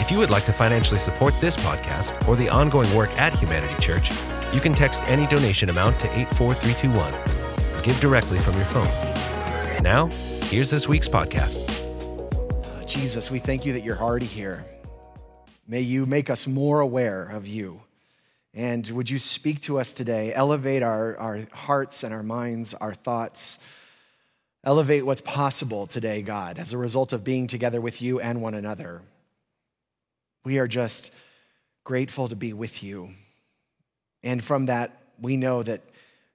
If you would like to financially support this podcast or the ongoing work at Humanity Church, you can text any donation amount to 84321. Give directly from your phone. Now, here's this week's podcast. Oh, Jesus, we thank you that you're already here. May you make us more aware of you. And would you speak to us today? Elevate our, our hearts and our minds, our thoughts. Elevate what's possible today, God, as a result of being together with you and one another. We are just grateful to be with you. And from that, we know that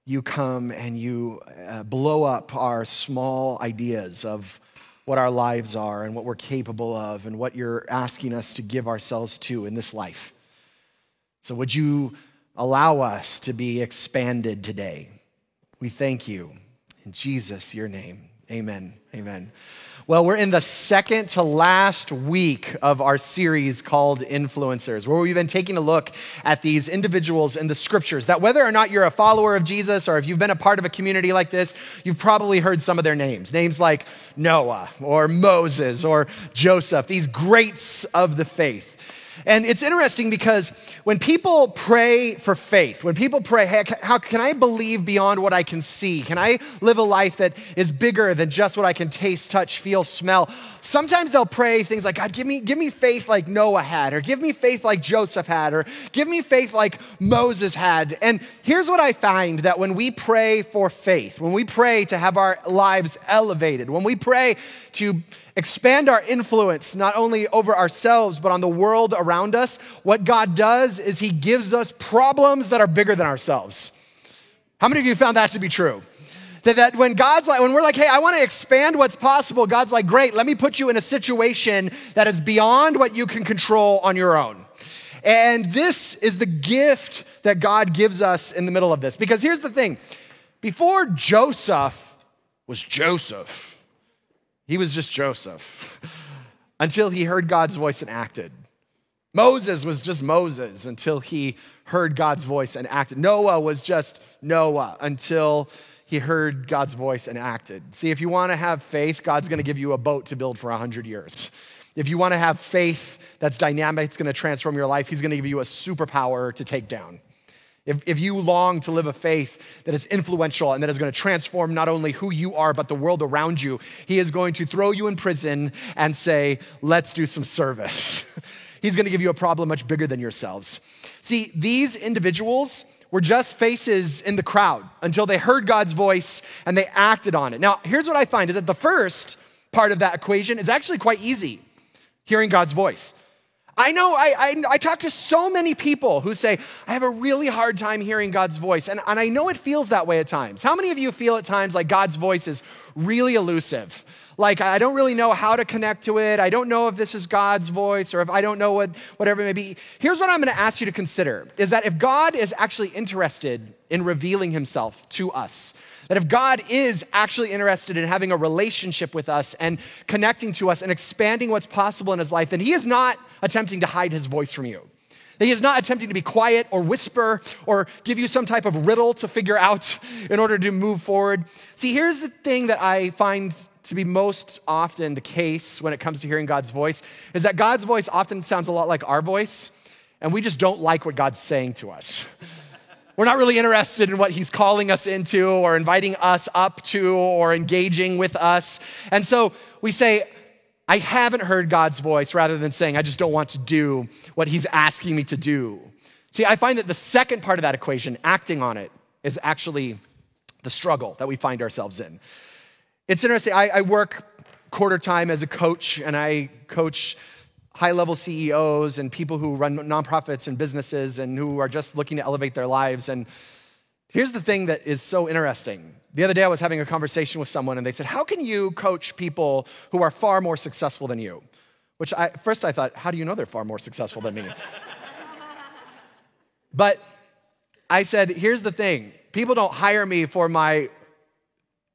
you come and you uh, blow up our small ideas of what our lives are and what we're capable of and what you're asking us to give ourselves to in this life. So, would you allow us to be expanded today? We thank you. In Jesus, your name. Amen. Amen. Well, we're in the second to last week of our series called Influencers, where we've been taking a look at these individuals in the scriptures that whether or not you're a follower of Jesus or if you've been a part of a community like this, you've probably heard some of their names. Names like Noah or Moses or Joseph, these greats of the faith. And it's interesting because when people pray for faith, when people pray, hey, how can I believe beyond what I can see? Can I live a life that is bigger than just what I can taste, touch, feel, smell? Sometimes they'll pray things like, God, give me, give me faith like Noah had, or give me faith like Joseph had, or give me faith like Moses had. And here's what I find that when we pray for faith, when we pray to have our lives elevated, when we pray to expand our influence not only over ourselves, but on the world around us, what God does is He gives us problems that are bigger than ourselves. How many of you found that to be true? That, that when God's like, when we're like, hey, I want to expand what's possible, God's like, great, let me put you in a situation that is beyond what you can control on your own. And this is the gift that God gives us in the middle of this. Because here's the thing before Joseph was Joseph, he was just Joseph until he heard God's voice and acted. Moses was just Moses until he heard God's voice and acted. Noah was just Noah until he heard God's voice and acted. See, if you want to have faith, God's going to give you a boat to build for 100 years. If you want to have faith that's dynamic, it's going to transform your life, He's going to give you a superpower to take down. If, if you long to live a faith that is influential and that is going to transform not only who you are, but the world around you, he is going to throw you in prison and say, let's do some service. He's going to give you a problem much bigger than yourselves. See, these individuals were just faces in the crowd until they heard God's voice and they acted on it. Now, here's what I find is that the first part of that equation is actually quite easy hearing God's voice. I know I, I, I, talk to so many people who say, I have a really hard time hearing God's voice. And, and I know it feels that way at times. How many of you feel at times like God's voice is really elusive? Like, I don't really know how to connect to it. I don't know if this is God's voice or if I don't know what, whatever it may be. Here's what I'm going to ask you to consider is that if God is actually interested in revealing himself to us, that if God is actually interested in having a relationship with us and connecting to us and expanding what's possible in his life, then he is not attempting to hide his voice from you. He is not attempting to be quiet or whisper or give you some type of riddle to figure out in order to move forward. See, here's the thing that I find to be most often the case when it comes to hearing God's voice is that God's voice often sounds a lot like our voice, and we just don't like what God's saying to us. We're not really interested in what he's calling us into or inviting us up to or engaging with us. And so we say, I haven't heard God's voice rather than saying, I just don't want to do what he's asking me to do. See, I find that the second part of that equation, acting on it, is actually the struggle that we find ourselves in. It's interesting, I, I work quarter time as a coach, and I coach high level CEOs and people who run nonprofits and businesses and who are just looking to elevate their lives. And here's the thing that is so interesting. The other day, I was having a conversation with someone, and they said, How can you coach people who are far more successful than you? which I, first I thought, how do you know they're far more successful than me? but I said, here's the thing people don't hire me for my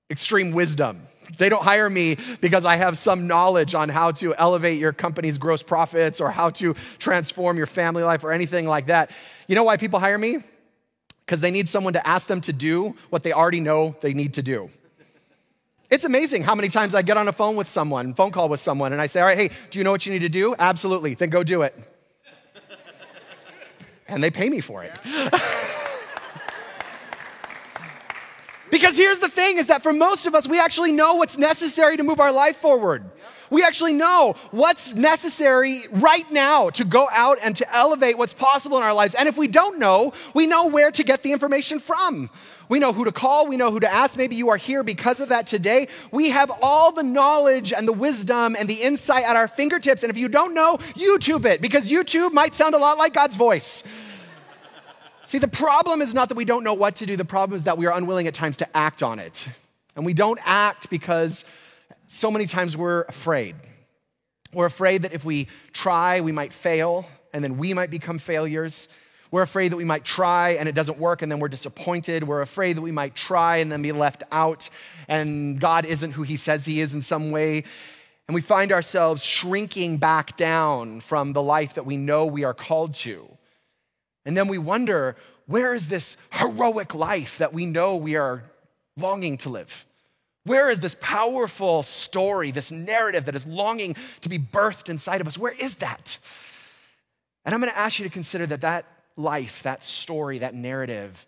extreme wisdom. They don't hire me because I have some knowledge on how to elevate your company's gross profits or how to transform your family life or anything like that. You know why people hire me? Because they need someone to ask them to do what they already know they need to do. It's amazing how many times I get on a phone with someone, phone call with someone, and I say, All right, hey, do you know what you need to do? Absolutely. Then go do it. and they pay me for it. Because here's the thing is that for most of us, we actually know what's necessary to move our life forward. We actually know what's necessary right now to go out and to elevate what's possible in our lives. And if we don't know, we know where to get the information from. We know who to call, we know who to ask. Maybe you are here because of that today. We have all the knowledge and the wisdom and the insight at our fingertips. And if you don't know, YouTube it because YouTube might sound a lot like God's voice. See, the problem is not that we don't know what to do, the problem is that we are unwilling at times to act on it. And we don't act because so many times we're afraid. We're afraid that if we try, we might fail, and then we might become failures. We're afraid that we might try and it doesn't work and then we're disappointed. We're afraid that we might try and then be left out and God isn't who He says He is in some way. And we find ourselves shrinking back down from the life that we know we are called to. And then we wonder where is this heroic life that we know we are longing to live? Where is this powerful story, this narrative that is longing to be birthed inside of us? Where is that? And I'm going to ask you to consider that that life, that story, that narrative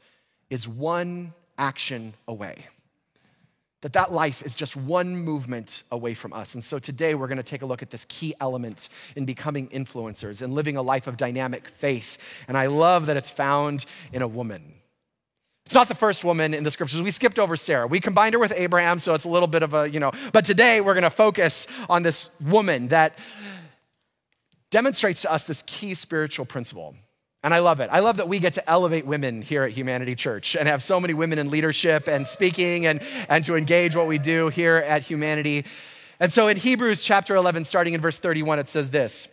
is one action away that that life is just one movement away from us. And so today we're going to take a look at this key element in becoming influencers and living a life of dynamic faith. And I love that it's found in a woman. It's not the first woman in the scriptures. We skipped over Sarah. We combined her with Abraham, so it's a little bit of a, you know, but today we're going to focus on this woman that demonstrates to us this key spiritual principle. And I love it. I love that we get to elevate women here at Humanity Church and have so many women in leadership and speaking and, and to engage what we do here at Humanity. And so in Hebrews chapter 11, starting in verse 31, it says this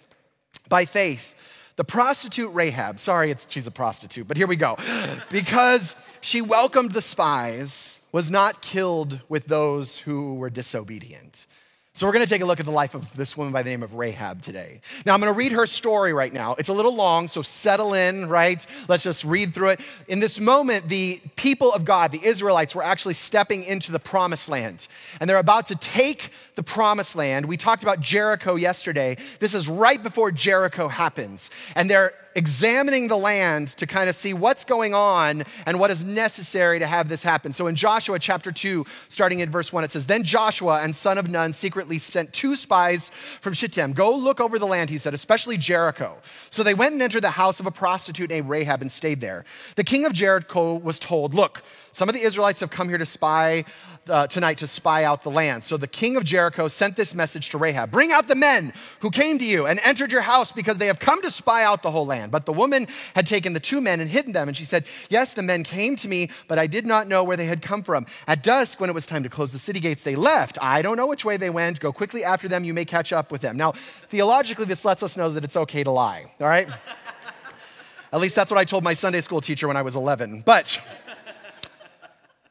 By faith, the prostitute Rahab, sorry, she's a prostitute, but here we go. Because she welcomed the spies, was not killed with those who were disobedient. So, we're going to take a look at the life of this woman by the name of Rahab today. Now, I'm going to read her story right now. It's a little long, so settle in, right? Let's just read through it. In this moment, the people of God, the Israelites, were actually stepping into the promised land, and they're about to take the promised land. We talked about Jericho yesterday. This is right before Jericho happens, and they're examining the land to kind of see what's going on and what is necessary to have this happen. So in Joshua chapter 2, starting in verse 1, it says, Then Joshua and son of Nun secretly sent two spies from Shittim. Go look over the land, he said, especially Jericho. So they went and entered the house of a prostitute named Rahab and stayed there. The king of Jericho was told, Look, some of the Israelites have come here to spy uh, tonight to spy out the land. So the king of Jericho sent this message to Rahab Bring out the men who came to you and entered your house because they have come to spy out the whole land. But the woman had taken the two men and hidden them. And she said, Yes, the men came to me, but I did not know where they had come from. At dusk, when it was time to close the city gates, they left. I don't know which way they went. Go quickly after them. You may catch up with them. Now, theologically, this lets us know that it's okay to lie, all right? At least that's what I told my Sunday school teacher when I was 11. But.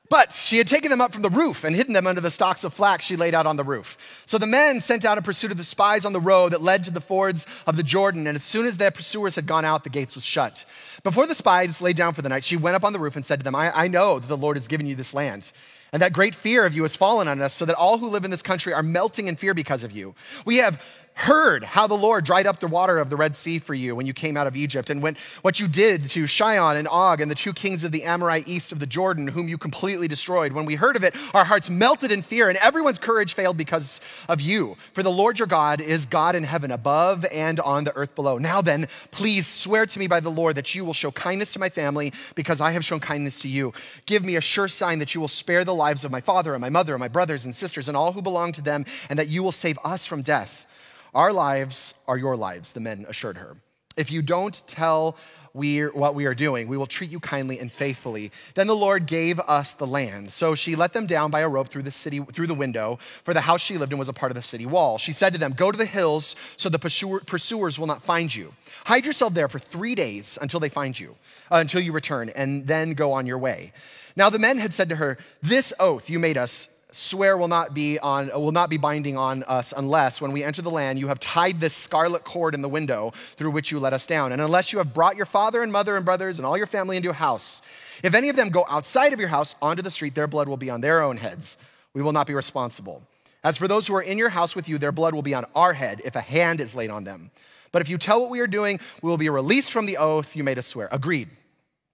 But she had taken them up from the roof and hidden them under the stalks of flax she laid out on the roof. So the men sent out in pursuit of the spies on the road that led to the fords of the Jordan, and as soon as their pursuers had gone out, the gates was shut. Before the spies lay down for the night, she went up on the roof and said to them, I, I know that the Lord has given you this land. And that great fear of you has fallen on us, so that all who live in this country are melting in fear because of you. We have heard how the Lord dried up the water of the Red Sea for you when you came out of Egypt, and when, what you did to Sihon and Og and the two kings of the Amorite east of the Jordan, whom you completely destroyed. When we heard of it, our hearts melted in fear, and everyone's courage failed because of you. For the Lord your God is God in heaven above and on the earth below. Now then, please swear to me by the Lord that you will show kindness to my family because I have shown kindness to you. Give me a sure sign that you will spare the lives of my father and my mother and my brothers and sisters and all who belong to them, and that you will save us from death. Our lives are your lives, the men assured her. If you don't tell we what we are doing. We will treat you kindly and faithfully. Then the Lord gave us the land. So she let them down by a rope through the city, through the window, for the house she lived in was a part of the city wall. She said to them, Go to the hills so the pursuers will not find you. Hide yourself there for three days until they find you, uh, until you return, and then go on your way. Now the men had said to her, This oath you made us swear will not be on uh, will not be binding on us unless when we enter the land you have tied this scarlet cord in the window through which you let us down. And unless you have brought your father and mother and brothers and all your family into a house if any of them go outside of your house onto the street their blood will be on their own heads. We will not be responsible. As for those who are in your house with you their blood will be on our head if a hand is laid on them. But if you tell what we are doing we will be released from the oath you made us swear. Agreed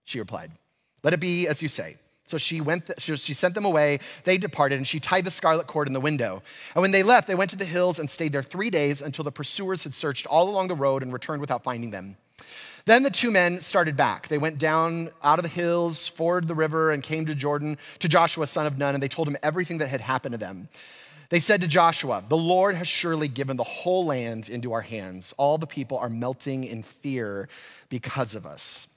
she replied. Let it be as you say so she went, th- she sent them away. They departed, and she tied the scarlet cord in the window. And when they left, they went to the hills and stayed there three days until the pursuers had searched all along the road and returned without finding them. Then the two men started back. They went down out of the hills, forded the river, and came to Jordan, to Joshua, son of Nun, and they told him everything that had happened to them. They said to Joshua, The Lord has surely given the whole land into our hands. All the people are melting in fear because of us.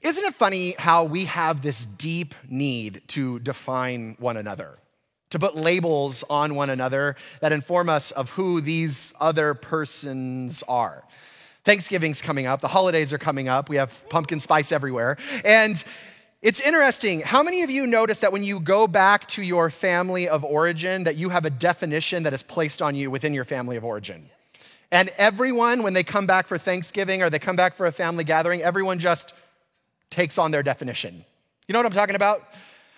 Isn't it funny how we have this deep need to define one another? To put labels on one another that inform us of who these other persons are. Thanksgiving's coming up, the holidays are coming up, we have pumpkin spice everywhere. And it's interesting. How many of you notice that when you go back to your family of origin, that you have a definition that is placed on you within your family of origin? And everyone, when they come back for Thanksgiving or they come back for a family gathering, everyone just takes on their definition. You know what I'm talking about?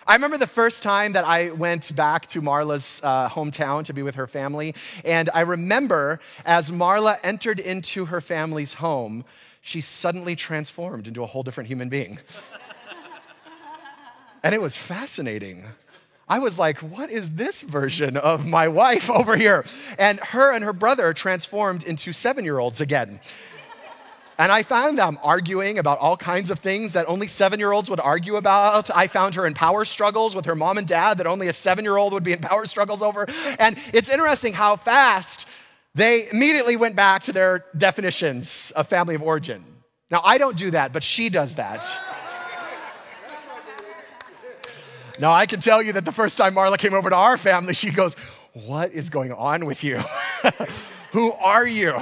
I remember the first time that I went back to Marla's uh, hometown to be with her family, and I remember as Marla entered into her family's home, she suddenly transformed into a whole different human being. and it was fascinating. I was like, what is this version of my wife over here? And her and her brother transformed into seven year olds again. And I found them arguing about all kinds of things that only seven year olds would argue about. I found her in power struggles with her mom and dad that only a seven year old would be in power struggles over. And it's interesting how fast they immediately went back to their definitions of family of origin. Now, I don't do that, but she does that. Now, I can tell you that the first time Marla came over to our family, she goes, What is going on with you? Who are you?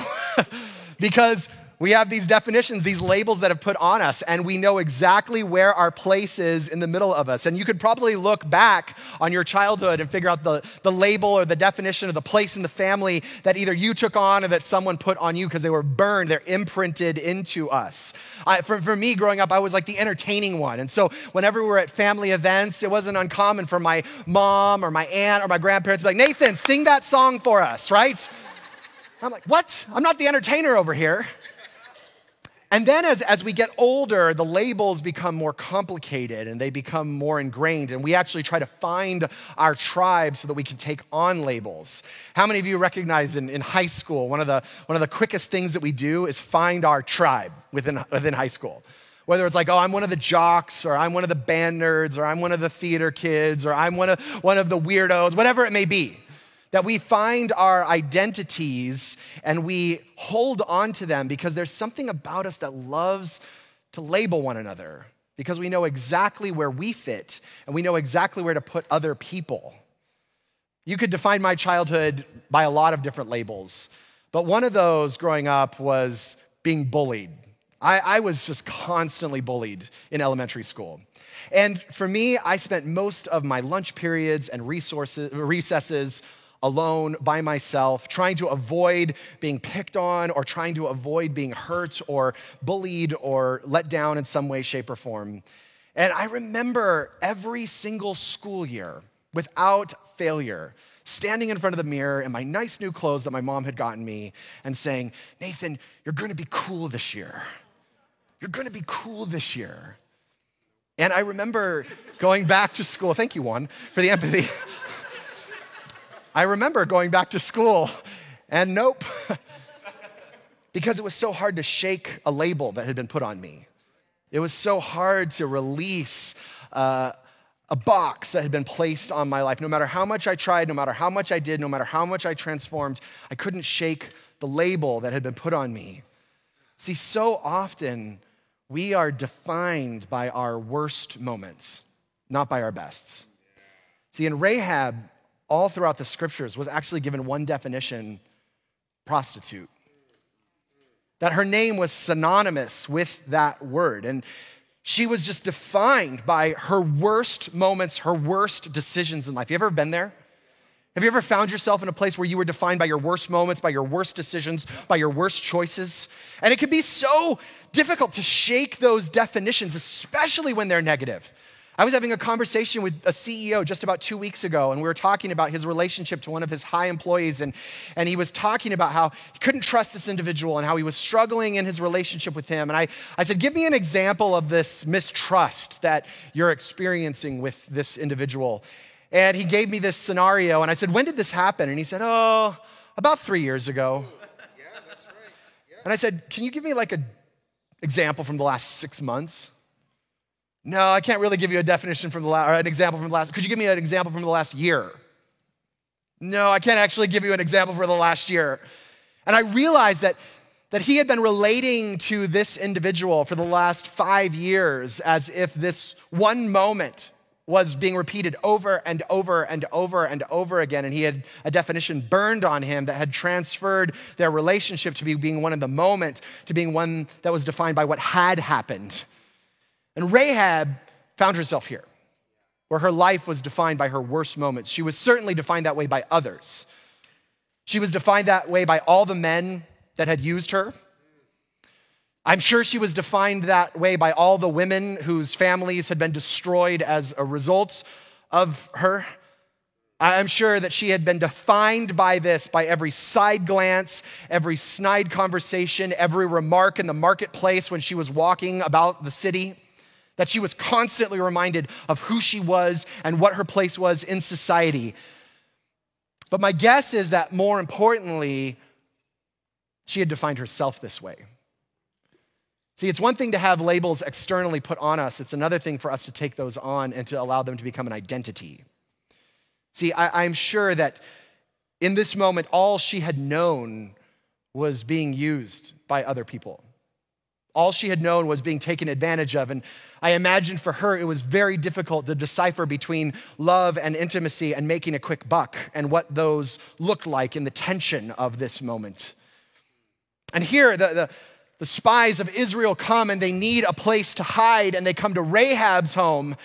because we have these definitions, these labels that have put on us, and we know exactly where our place is in the middle of us. And you could probably look back on your childhood and figure out the, the label or the definition of the place in the family that either you took on or that someone put on you because they were burned, they're imprinted into us. I, for, for me, growing up, I was like the entertaining one. And so whenever we were at family events, it wasn't uncommon for my mom or my aunt or my grandparents to be like, Nathan, sing that song for us, right? I'm like, what? I'm not the entertainer over here. And then as, as we get older, the labels become more complicated and they become more ingrained. And we actually try to find our tribe so that we can take on labels. How many of you recognize in, in high school, one of, the, one of the quickest things that we do is find our tribe within, within high school? Whether it's like, oh, I'm one of the jocks, or I'm one of the band nerds, or I'm one of the theater kids, or I'm one of, one of the weirdos, whatever it may be that we find our identities and we hold on to them because there's something about us that loves to label one another because we know exactly where we fit and we know exactly where to put other people. You could define my childhood by a lot of different labels, but one of those growing up was being bullied. I, I was just constantly bullied in elementary school. And for me, I spent most of my lunch periods and resources, recesses alone by myself, trying to avoid being picked on or trying to avoid being hurt or bullied or let down in some way, shape, or form. And I remember every single school year without failure standing in front of the mirror in my nice new clothes that my mom had gotten me and saying, Nathan, you're gonna be cool this year. You're gonna be cool this year. And I remember going back to school. Thank you, Juan, for the empathy. I remember going back to school and nope, because it was so hard to shake a label that had been put on me. It was so hard to release uh, a box that had been placed on my life. No matter how much I tried, no matter how much I did, no matter how much I transformed, I couldn't shake the label that had been put on me. See, so often we are defined by our worst moments, not by our bests. See, in Rahab, all throughout the scriptures, was actually given one definition prostitute. That her name was synonymous with that word. And she was just defined by her worst moments, her worst decisions in life. You ever been there? Have you ever found yourself in a place where you were defined by your worst moments, by your worst decisions, by your worst choices? And it can be so difficult to shake those definitions, especially when they're negative. I was having a conversation with a CEO just about two weeks ago, and we were talking about his relationship to one of his high employees. And, and he was talking about how he couldn't trust this individual and how he was struggling in his relationship with him. And I, I said, Give me an example of this mistrust that you're experiencing with this individual. And he gave me this scenario, and I said, When did this happen? And he said, Oh, about three years ago. Yeah, that's right. Yeah. And I said, Can you give me like an example from the last six months? No, I can't really give you a definition from the last, or an example from the last. Could you give me an example from the last year? No, I can't actually give you an example for the last year. And I realized that, that he had been relating to this individual for the last five years as if this one moment was being repeated over and over and over and over again. And he had a definition burned on him that had transferred their relationship to be being one in the moment to being one that was defined by what had happened. And Rahab found herself here, where her life was defined by her worst moments. She was certainly defined that way by others. She was defined that way by all the men that had used her. I'm sure she was defined that way by all the women whose families had been destroyed as a result of her. I'm sure that she had been defined by this, by every side glance, every snide conversation, every remark in the marketplace when she was walking about the city, that she was constantly reminded of who she was and what her place was in society. But my guess is that more importantly, she had defined herself this way. See, it's one thing to have labels externally put on us, it's another thing for us to take those on and to allow them to become an identity. See, I, am sure that in this moment, all she had known was being used by other people. All she had known was being taken advantage of. And I imagine for her, it was very difficult to decipher between love and intimacy and making a quick buck and what those looked like in the tension of this moment. And here, the, the, the spies of Israel come and they need a place to hide, and they come to Rahab's home.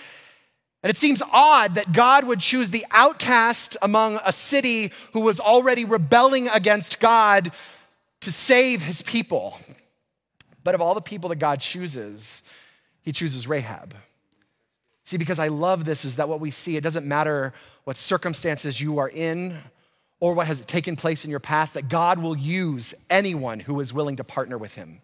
And it seems odd that God would choose the outcast among a city who was already rebelling against God to save his people. But of all the people that God chooses, he chooses Rahab. See, because I love this, is that what we see, it doesn't matter what circumstances you are in or what has taken place in your past, that God will use anyone who is willing to partner with him.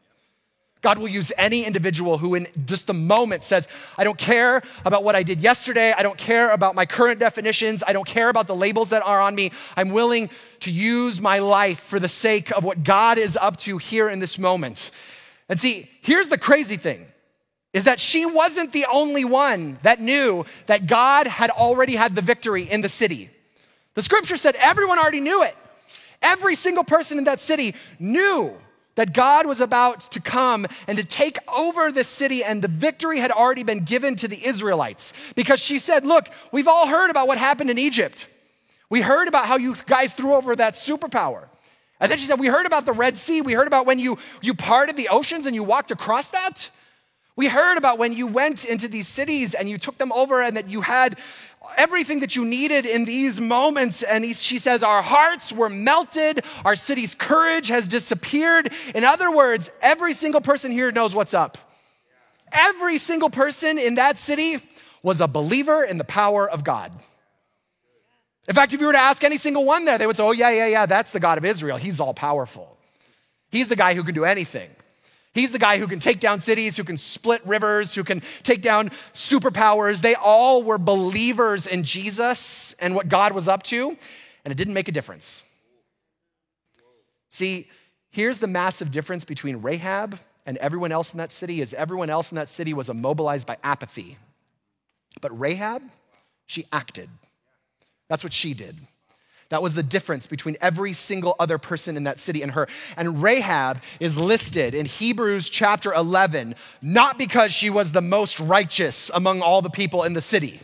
God will use any individual who, in just the moment, says, I don't care about what I did yesterday. I don't care about my current definitions. I don't care about the labels that are on me. I'm willing to use my life for the sake of what God is up to here in this moment. And see, here's the crazy thing is that she wasn't the only one that knew that God had already had the victory in the city. The scripture said everyone already knew it. Every single person in that city knew that God was about to come and to take over the city, and the victory had already been given to the Israelites. Because she said, Look, we've all heard about what happened in Egypt. We heard about how you guys threw over that superpower. And then she said, We heard about the Red Sea. We heard about when you, you parted the oceans and you walked across that. We heard about when you went into these cities and you took them over and that you had everything that you needed in these moments. And he, she says, Our hearts were melted, our city's courage has disappeared. In other words, every single person here knows what's up. Every single person in that city was a believer in the power of God. In fact, if you were to ask any single one there, they would say, Oh, yeah, yeah, yeah, that's the God of Israel. He's all powerful. He's the guy who can do anything. He's the guy who can take down cities, who can split rivers, who can take down superpowers. They all were believers in Jesus and what God was up to, and it didn't make a difference. See, here's the massive difference between Rahab and everyone else in that city is everyone else in that city was immobilized by apathy. But Rahab, she acted. That's what she did. That was the difference between every single other person in that city and her. And Rahab is listed in Hebrews chapter 11, not because she was the most righteous among all the people in the city.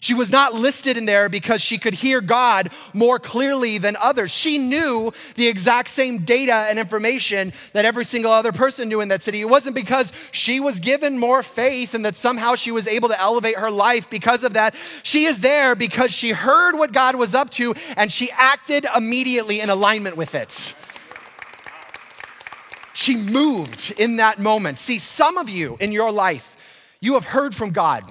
She was not listed in there because she could hear God more clearly than others. She knew the exact same data and information that every single other person knew in that city. It wasn't because she was given more faith and that somehow she was able to elevate her life because of that. She is there because she heard what God was up to and she acted immediately in alignment with it. She moved in that moment. See, some of you in your life, you have heard from God.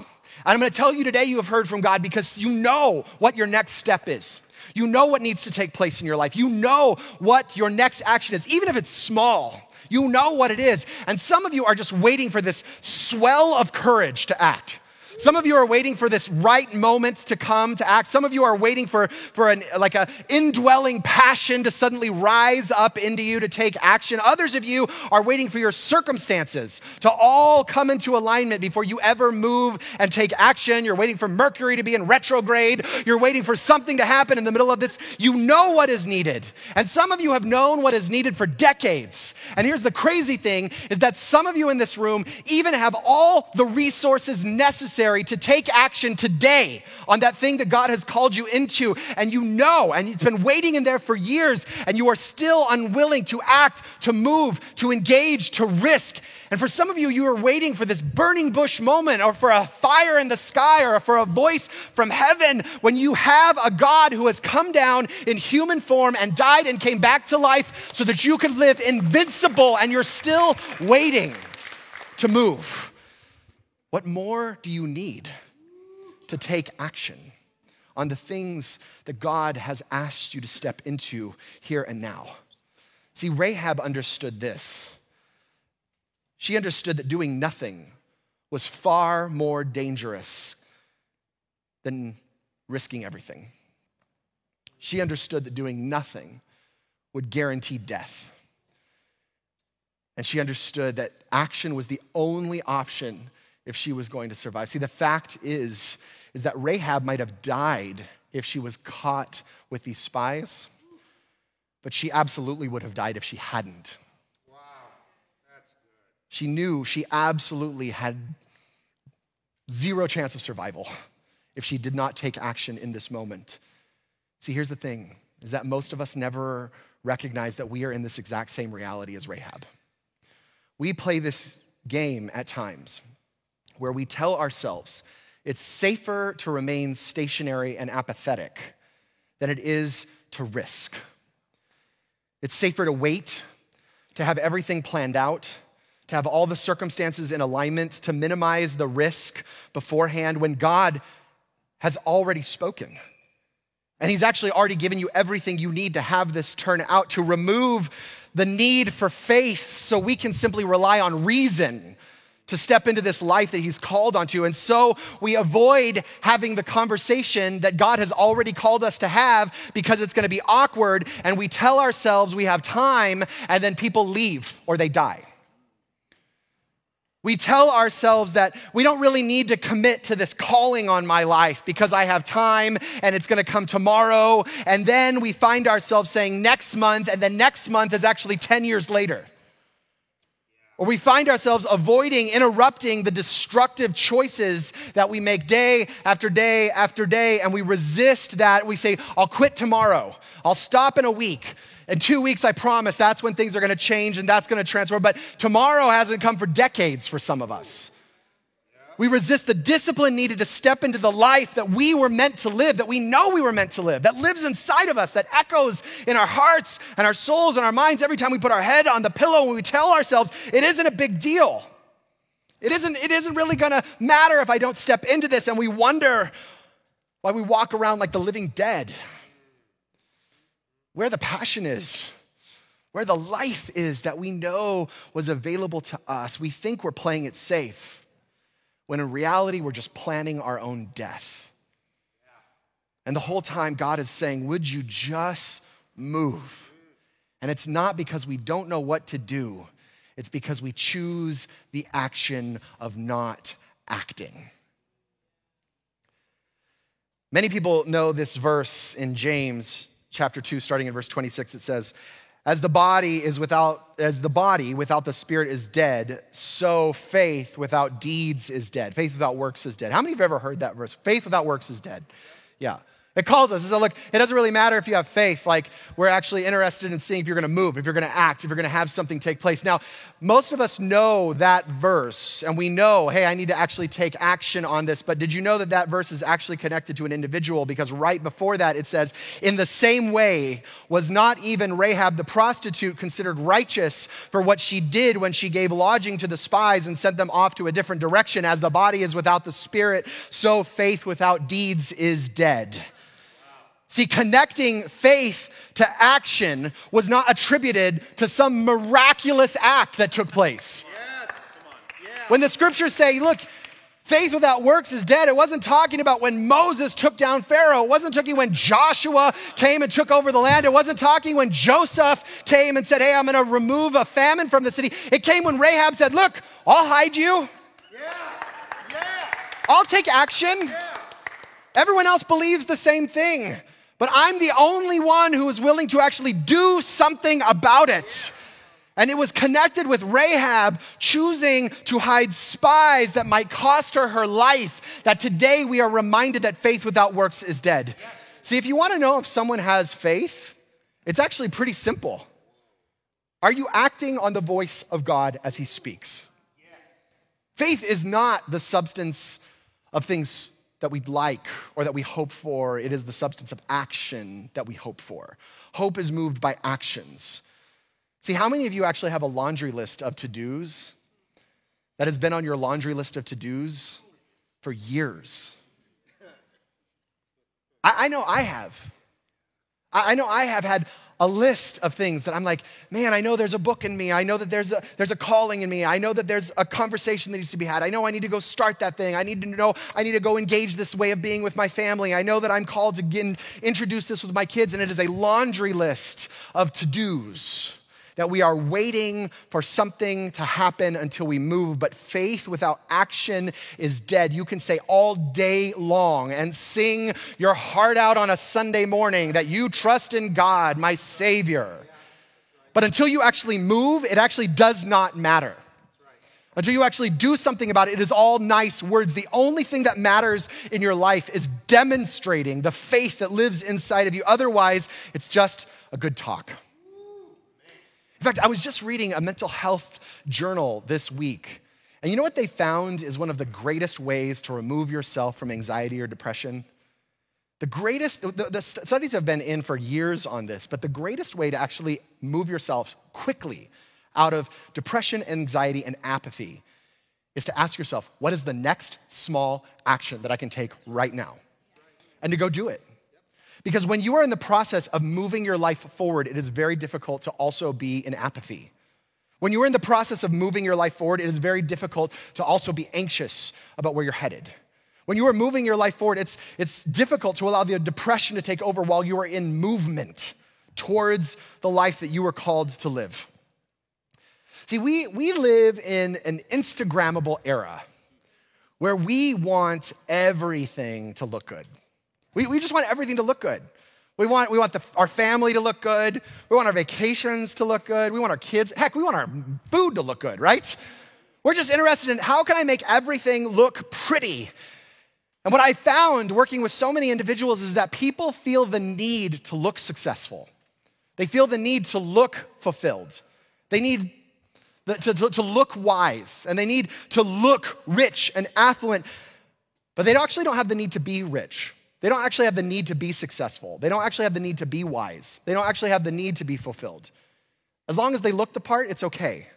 And I'm going to tell you today you have heard from God because you know what your next step is. You know what needs to take place in your life. You know what your next action is, even if it's small. You know what it is. And some of you are just waiting for this swell of courage to act. Some of you are waiting for this right moment to come to act. Some of you are waiting for, for an, like an indwelling passion to suddenly rise up into you to take action. Others of you are waiting for your circumstances to all come into alignment before you ever move and take action. You're waiting for Mercury to be in retrograde. You're waiting for something to happen in the middle of this. You know what is needed. And some of you have known what is needed for decades. And here's the crazy thing is that some of you in this room even have all the resources necessary necessary to take action today on that thing that God has called you into, and you know, and it's been waiting in there for years, and you are still unwilling to act, to move, to engage, to risk. And for some of you, you are waiting for this burning bush moment, or for a fire in the sky, or for a voice from heaven when you have a God who has come down in human form and died and came back to life so that you could live invincible, and you're still waiting to move. What more do you need to take action on the things that God has asked you to step into here and now? See, Rahab understood this. She understood that doing nothing was far more dangerous than risking everything. She understood that doing nothing would guarantee death. And she understood that action was the only option if she was going to survive. See, the fact is, is that Rahab might have died if she was caught with these spies, but she absolutely would have died if she hadn't. Wow, that's good. She knew she absolutely had zero chance of survival if she did not take action in this moment. See, here's the thing is that most of us never recognize that we are in this exact same reality as Rahab. We play this game at times where we tell ourselves it's safer to remain stationary and apathetic than it is to risk. It's safer to wait, to have everything planned out, to have all the circumstances in alignment, to minimize the risk beforehand when God has already spoken. And He's actually already given you everything you need to have this turn out, to remove the need for faith so we can simply rely on reason to step into this life that He's called onto. And so we avoid having the conversation that God has already called us to have because it's going to be awkward. And we tell ourselves we have time, and then people leave or they die. We tell ourselves that we don't really need to commit to this calling on my life because I have time and it's going to come tomorrow. And then we find ourselves saying next month, and then next month is actually 10 years later. Or we find ourselves avoiding, interrupting the destructive choices that we make day after day after day, and we resist that. We say, I'll quit tomorrow. I'll stop in a week. In two weeks, I promise that's when things are gonna change and that's gonna transform. But tomorrow hasn't come for decades for some of us. We resist the discipline needed to step into the life that we were meant to live, that we know we were meant to live, that lives inside of us, that echoes in our hearts and our souls and our minds every time we put our head on the pillow and we tell ourselves it isn't a big deal. It isn't, it isn't really gonna matter if I don't step into this, and we wonder why we walk around like the living dead. Where the passion is, where the life is that we know was available to us. We think we're playing it safe when in reality, we're just planning our own death. And the whole time, God is saying, Would you just move? And it's not because we don't know what to do, it's because we choose the action of not acting. Many people know this verse in James chapter 2, starting in verse 26, it says, as the body is without as the body without the spirit is dead so faith without deeds is dead. Faith without works is dead. How many of you have ever heard that verse? Faith without works is dead. Yeah it calls us. It says, look, it doesn't really matter if you have faith. Like, we're actually interested in seeing if you're going to move, if you're going to act, if you're going to have something take place. Now, most of us know that verse, and we know, hey, I need to actually take action on this. But did you know that that verse is actually connected to an individual? Because right before that, it says, in the same way, was not even Rahab the prostitute considered righteous for what she did when she gave lodging to the spies and sent them off to a different direction? As the body is without the spirit, so faith without deeds is dead. See, connecting faith to action was not attributed to some miraculous act that took place. Yes. Yeah. When the scriptures say, look, faith without works is dead, it wasn't talking about when Moses took down Pharaoh. It wasn't talking when Joshua came and took over the land. It wasn't talking when Joseph came and said, hey, I'm going to remove a famine from the city. It came when Rahab said, look, I'll hide you. Yeah. Yeah. I'll take action. Everyone else believes the same thing. But I'm the only one who is willing to actually do something about it. And it was connected with Rahab choosing to hide spies that might cost her her life. That today we are reminded that faith without works is dead. Yes. See, if you want to know if someone has faith, it's actually pretty simple. Are you acting on the voice of God as he speaks? Yes. Faith is not the substance of things that we'd like or that we hope for. It is the substance of action that we hope for. Hope is moved by actions. See, how many of you actually have a laundry list of to dos that has been on your laundry list of to dos for years? I, I know I have. I, know I have had a list of things that I'm like, man, I know there's a book in me. I know that there's a, there's a calling in me. I know that there's a conversation that needs to be had. I know I need to go start that thing. I need to know I need to go engage this way of being with my family. I know that I'm called to get, introduce this with my kids, and it is a laundry list of to dos that we are waiting for something to happen until we move. But faith without action is dead. You can say all day long and sing your heart out on a Sunday morning that you trust in God, my Savior. But until you actually move, it actually does not matter. Until you actually do something about it, it is all nice words. The only thing that matters in your life is demonstrating the faith that lives inside of you. Otherwise, it's just a good talk. In fact, I was just reading a mental health journal this week. And you know what they found is one of the greatest ways to remove yourself from anxiety or depression? The greatest, the, the, studies have been in for years on this, but the greatest way to actually move yourself quickly out of depression, anxiety, and apathy is to ask yourself, what is the next small action that I can take right now? And to go do it. Because when you are in the process of moving your life forward, it is very difficult to also be in apathy. When you are in the process of moving your life forward, it is very difficult to also be anxious about where you're headed. When you are moving your life forward, it's, it's difficult to allow the depression to take over while you are in movement towards the life that you were called to live. See, we, we live in an Instagrammable era where we want everything to look good. We, we just want everything to look good. We want, we want the, our family to look good. We want our vacations to look good. We want our kids, heck, we want our food to look good, right? We're just interested in how can I make everything look pretty? And what I found working with so many individuals is that people feel the need to look successful. They feel the need to look fulfilled. They need the, to, to, to look wise, and they need to look rich and affluent, but they actually don't have the need to be rich. They don't actually have the need to be successful. They don't actually have the need to be wise. They don't actually have the need to be fulfilled. As long as they look the part, it's okay.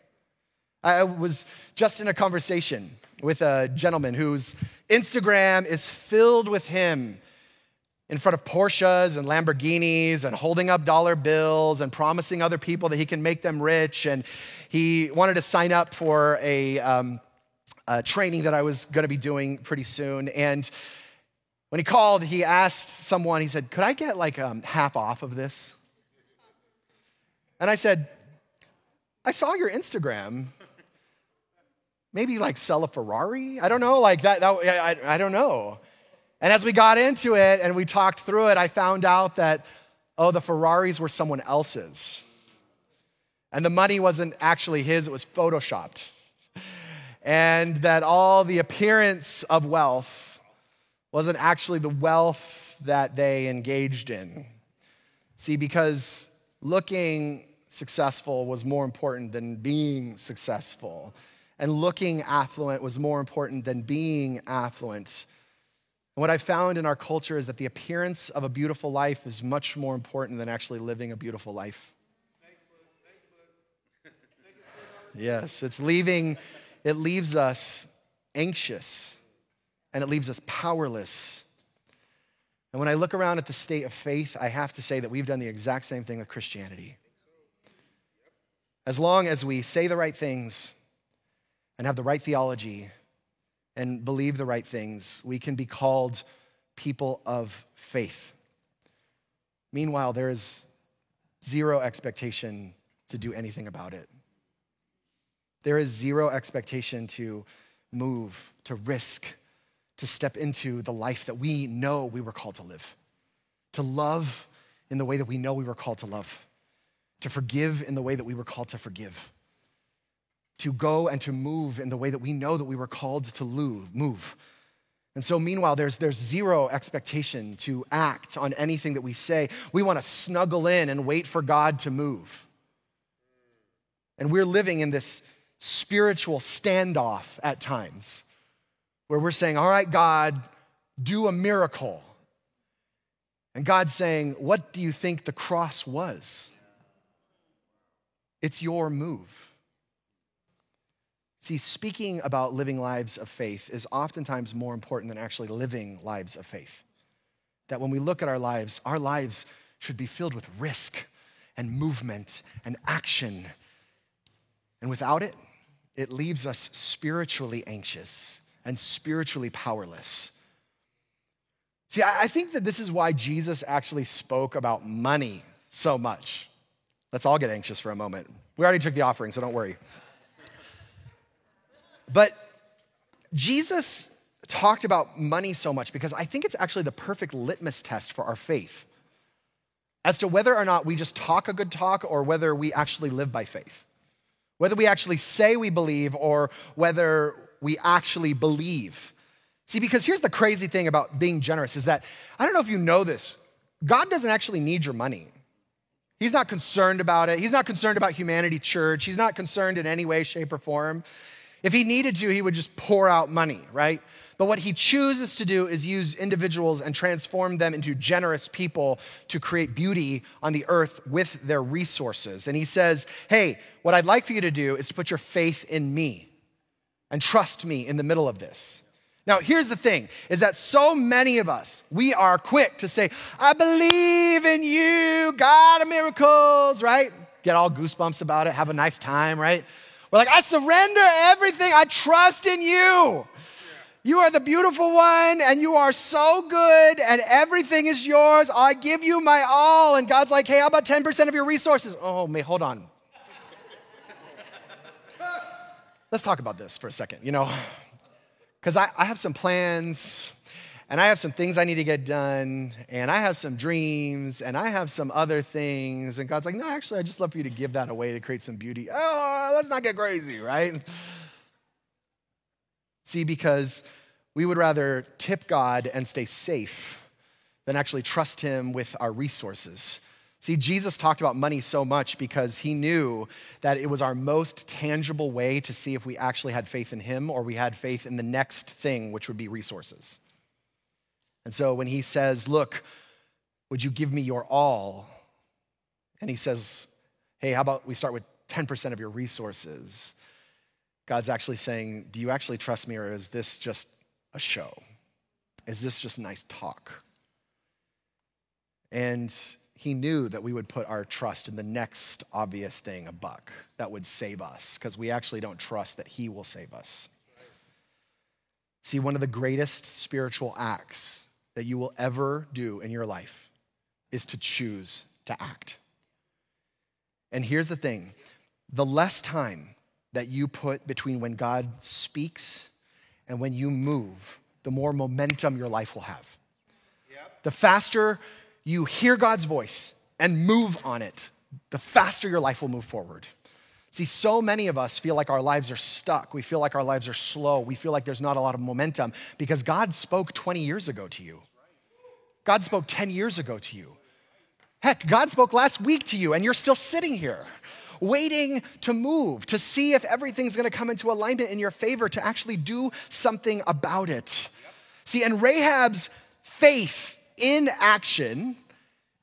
I was just in a conversation with a gentleman whose Instagram is filled with him in front of Porsches and Lamborghinis and holding up dollar bills and promising other people that he can make them rich. And he wanted to sign up for a, um, a training that I was going to be doing pretty soon. And when he called, he asked someone, he said, Could I get like um, half off of this? And I said, I saw your Instagram. Maybe like sell a Ferrari? I don't know, like that, that I, I don't know. And as we got into it and we talked through it, I found out that oh, the Ferraris were someone else's. And the money wasn't actually his, it was photoshopped. And that all the appearance of wealth wasn't actually the wealth that they engaged in. See, because looking successful was more important than being successful, and looking affluent was more important than being affluent. And what I found in our culture is that the appearance of a beautiful life is much more important than actually living a beautiful life. Yes, it's leaving, it leaves us anxious and it leaves us powerless. And when I look around at the state of faith, I have to say that we've done the exact same thing with Christianity. As long as we say the right things and have the right theology and believe the right things, we can be called people of faith. Meanwhile, there is zero expectation to do anything about it. There is zero expectation to move, to risk, to step into the life that we know we were called to live, to love in the way that we know we were called to love to forgive in the way that we were called to forgive, to go and to move in the way that we know that we were called to move. And so, meanwhile, there's, there's zero expectation to act on anything that we say. We want to snuggle in and wait for God to move. And we're living in this spiritual standoff at times where we're saying, All right, God, do a miracle. And God's saying, What do you think the cross was? It's your move. See, speaking about living lives of faith is oftentimes more important than actually living lives of faith. That when we look at our lives, our lives should be filled with risk and movement and action. And without it, it leaves us spiritually anxious and spiritually powerless. See, I think that this is why Jesus actually spoke about money so much. Let's all get anxious for a moment. We already took the offering, so don't worry. But Jesus talked about money so much because I think it's actually the perfect litmus test for our faith as to whether or not we just talk a good talk or whether we actually live by faith. Whether we actually say we believe or whether we actually believe. See, because here's the crazy thing about being generous is that I don't know if you know this, God doesn't actually need your money. He's not concerned about it. He's not concerned about Humanity Church. He's not concerned in any way, shape, or form. If he needed to, he would just pour out money, right? But what he chooses to do is use individuals and transform them into generous people to create beauty on the earth with their resources. And he says, Hey, what I'd like for you to do is to put your faith in me and trust me in the middle of this. Now, here's the thing is that so many of us, we are quick to say, I believe in you, God of miracles, right? Get all goosebumps about it, have a nice time, right? We're like, I surrender everything, I trust in you. You are the beautiful one, and you are so good, and everything is yours. I give you my all. And God's like, hey, how about 10% of your resources? Oh, may hold on. Let's talk about this for a second. You know, because I, I have some plans and I have some things I need to get done, and I have some dreams, and I have some other things. And God's like, no, actually, I just love for you to give that away to create some beauty. Oh, let's not get crazy, right? See, because we would rather tip God and stay safe than actually trust Him with our resources. See, Jesus talked about money so much because he knew that it was our most tangible way to see if we actually had faith in him or we had faith in the next thing, which would be resources. And so when he says, Look, would you give me your all? And he says, Hey, how about we start with 10% of your resources? God's actually saying, Do you actually trust me or is this just a show? Is this just nice talk? And he knew that we would put our trust in the next obvious thing, a buck, that would save us, because we actually don't trust that he will save us. See, one of the greatest spiritual acts that you will ever do in your life is to choose to act. And here's the thing the less time that you put between when God speaks and when you move, the more momentum your life will have. Yep. The faster you hear God's voice and move on it, the faster your life will move forward. See, so many of us feel like our lives are stuck. We feel like our lives are slow. We feel like there's not a lot of momentum because God spoke 20 years ago to you. God spoke 10 years ago to you. Heck, God spoke last week to you, and you're still sitting here waiting to move, to see if everything's gonna come into alignment in your favor, to actually do something about it. See, and Rahab's faith in action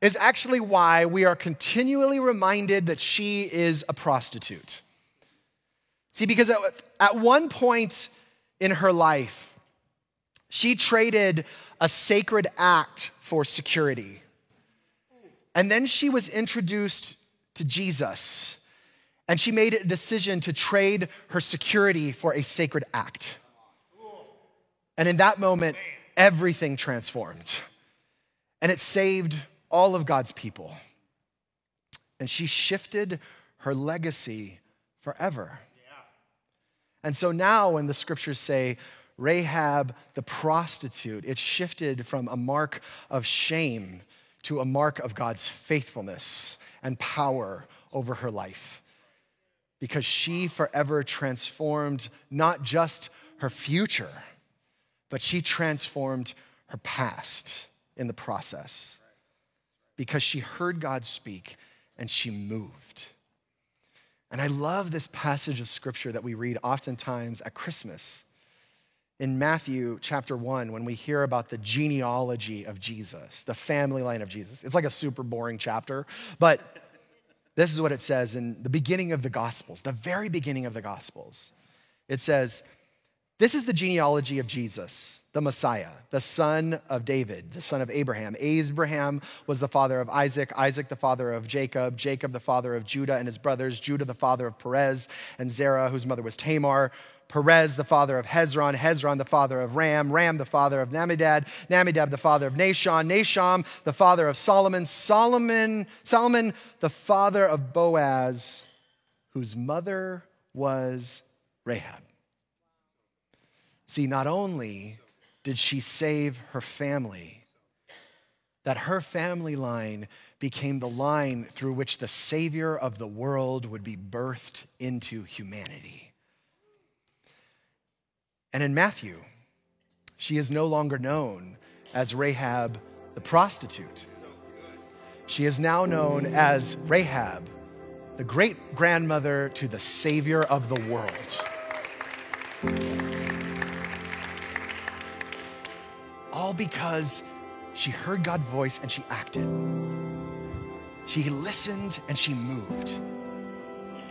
is actually why we are continually reminded that she is a prostitute. See, because at, at one point in her life, she traded a sacred act for security. And then she was introduced to Jesus, and she made a decision to trade her security for a sacred act. And in that moment, everything transformed. And it saved all of God's people. And she shifted her legacy forever. And so now, when the scriptures say Rahab the prostitute, it shifted from a mark of shame to a mark of God's faithfulness and power over her life. Because she forever transformed not just her future, but she transformed her past in the process because she heard God speak and she moved. And I love this passage of scripture that we read oftentimes at Christmas. In Matthew chapter 1, when we hear about the genealogy of Jesus, the family line of Jesus, it's like a super boring chapter, but this is what it says in the beginning of the Gospels, the very beginning of the Gospels. It says, This is the genealogy of Jesus the Messiah, the son of David, the son of Abraham. Abraham was the father of Isaac, Isaac the father of Jacob, Jacob the father of Judah and his brothers, Judah the father of Perez and Zerah, whose mother was Tamar. Perez, the father of Hezron, Hezron, the father of Ram, Ram, the father of Namidad, Namidad, the father of Nahshon, Nahshon, the father of Solomon, Solomon, Solomon, the father of Boaz, whose mother was Rahab. See, not only did she save her family. That her family line became the line through which the Savior of the world would be birthed into humanity. And in Matthew, she is no longer known as Rahab the prostitute. She is now known as Rahab, the great grandmother to the Savior of the world all because she heard God's voice and she acted. She listened and she moved.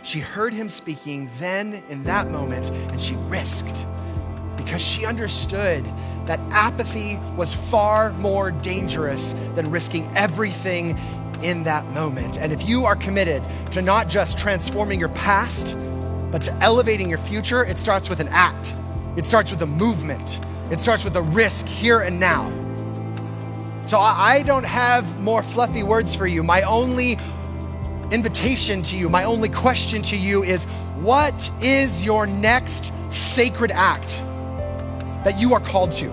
She heard him speaking then in that moment and she risked because she understood that apathy was far more dangerous than risking everything in that moment. And if you are committed to not just transforming your past, but to elevating your future, it starts with an act, it starts with a movement. It starts with a risk here and now. So I don't have more fluffy words for you. My only invitation to you, my only question to you is what is your next sacred act that you are called to?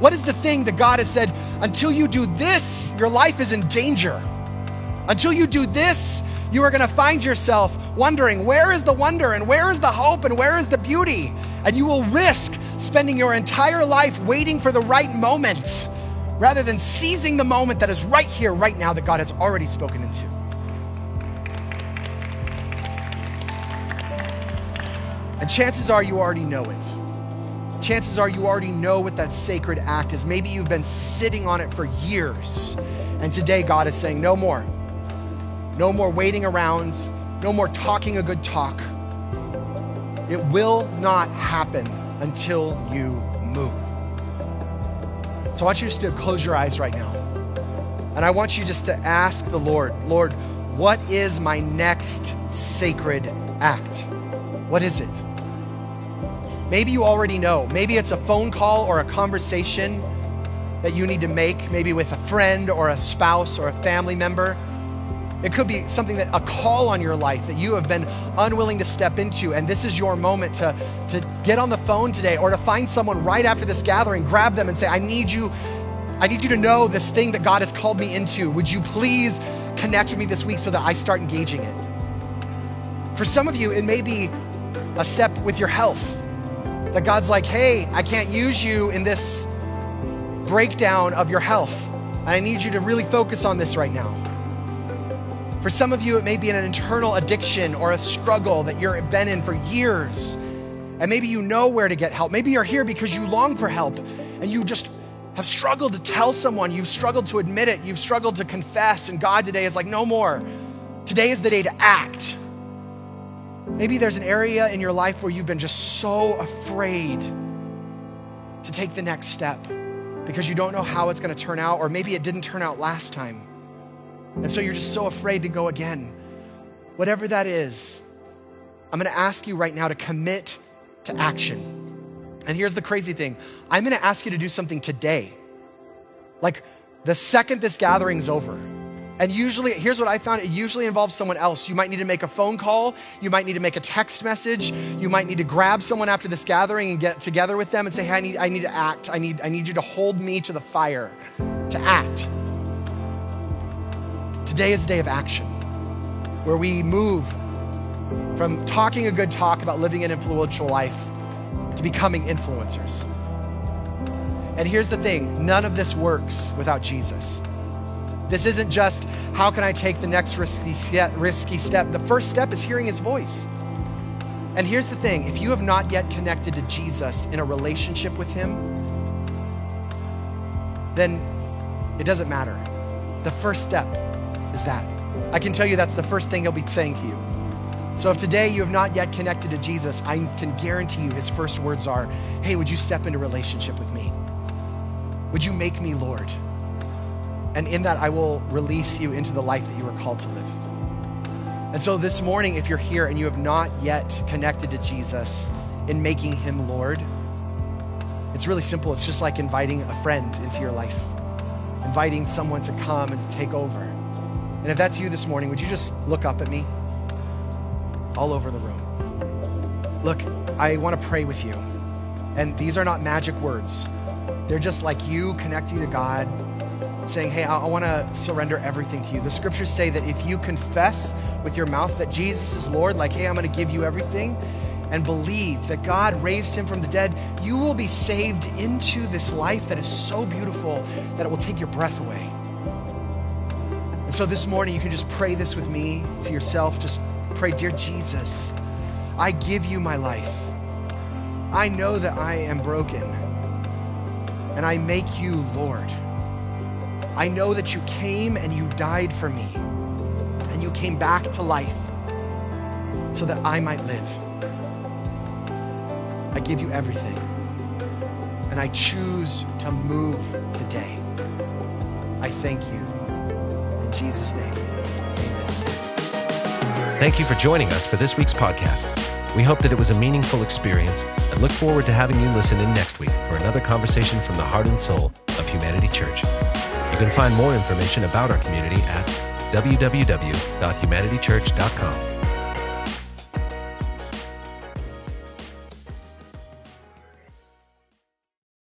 What is the thing that God has said, until you do this, your life is in danger? Until you do this, you are going to find yourself wondering, where is the wonder and where is the hope and where is the beauty? And you will risk spending your entire life waiting for the right moment rather than seizing the moment that is right here, right now, that God has already spoken into. And chances are you already know it. Chances are you already know what that sacred act is. Maybe you've been sitting on it for years. And today God is saying, no more. No more waiting around. No more talking a good talk. It will not happen until you move. So I want you just to close your eyes right now. And I want you just to ask the Lord, Lord, what is my next sacred act? What is it? Maybe you already know. Maybe it's a phone call or a conversation that you need to make, maybe with a friend or a spouse or a family member. It could be something that a call on your life that you have been unwilling to step into, and this is your moment to, to get on the phone today or to find someone right after this gathering, grab them and say, I need you, I need you to know this thing that God has called me into. Would you please connect with me this week so that I start engaging it. For some of you, it may be a step with your health that God's like, hey, I can't use you in this breakdown of your health. And I need you to really focus on this right now. For some of you, it may be an internal addiction or a struggle that you've been in for years. And maybe you know where to get help. Maybe you're here because you long for help and you just have struggled to tell someone. You've struggled to admit it. You've struggled to confess. And God today is like, no more. Today is the day to act. Maybe there's an area in your life where you've been just so afraid to take the next step because you don't know how it's going to turn out, or maybe it didn't turn out last time. And so you're just so afraid to go again. Whatever that is, I'm to ask you right now to commit to action. And here's the crazy thing I'm to ask you to do something today. Like the second this gathering's over. And usually, here's what I found it usually involves someone else. You might need to make a phone call. You might need to make a text message. You might need to grab someone after this gathering and get together with them and say, hey, I need, I need to act. I need, I need you to hold me to the fire, to act. Today is a day of action where we move from talking a good talk about living an influential life to becoming influencers. And here's the thing none of this works without Jesus. This isn't just how can I take the next risky risky step. The first step is hearing his voice. And here's the thing if you have not yet connected to Jesus in a relationship with him, then it doesn't matter. The first step is that. I can tell you that's the first thing he'll be saying to you. So if today you have not yet connected to Jesus, I can guarantee you his first words are, Hey, would you step into relationship with me? Would you make me Lord? And in that, I will release you into the life that you are called to live. And so this morning, if you're here and you have not yet connected to Jesus in making him Lord, it's really simple. It's just like inviting a friend into your life, inviting someone to come and to take over. And if that's you this morning, would you just look up at me? all over the room. Look, I want to pray with you. And these are not magic words, they're just like you connecting to God, saying, Hey, I, I want to surrender everything to you. The scriptures say that if you confess with your mouth that Jesus is Lord, like, Hey, I'm going to give you everything, and believe that God raised him from the dead, you will be saved into this life that is so beautiful that it will take your breath away. So this morning, you can just pray this with me to yourself. Just pray, Dear Jesus, I give you my life. I know that I am broken, and I make you Lord. I know that you came and you died for me, and you came back to life so that I might live. I give you everything, and I choose to move today. I thank you. Jesus' name. Thank you for joining us for this week's podcast. We hope that it was a meaningful experience and look forward to having you listen in next week for another conversation from the heart and soul of Humanity Church. You can find more information about our community at www.humanitychurch.com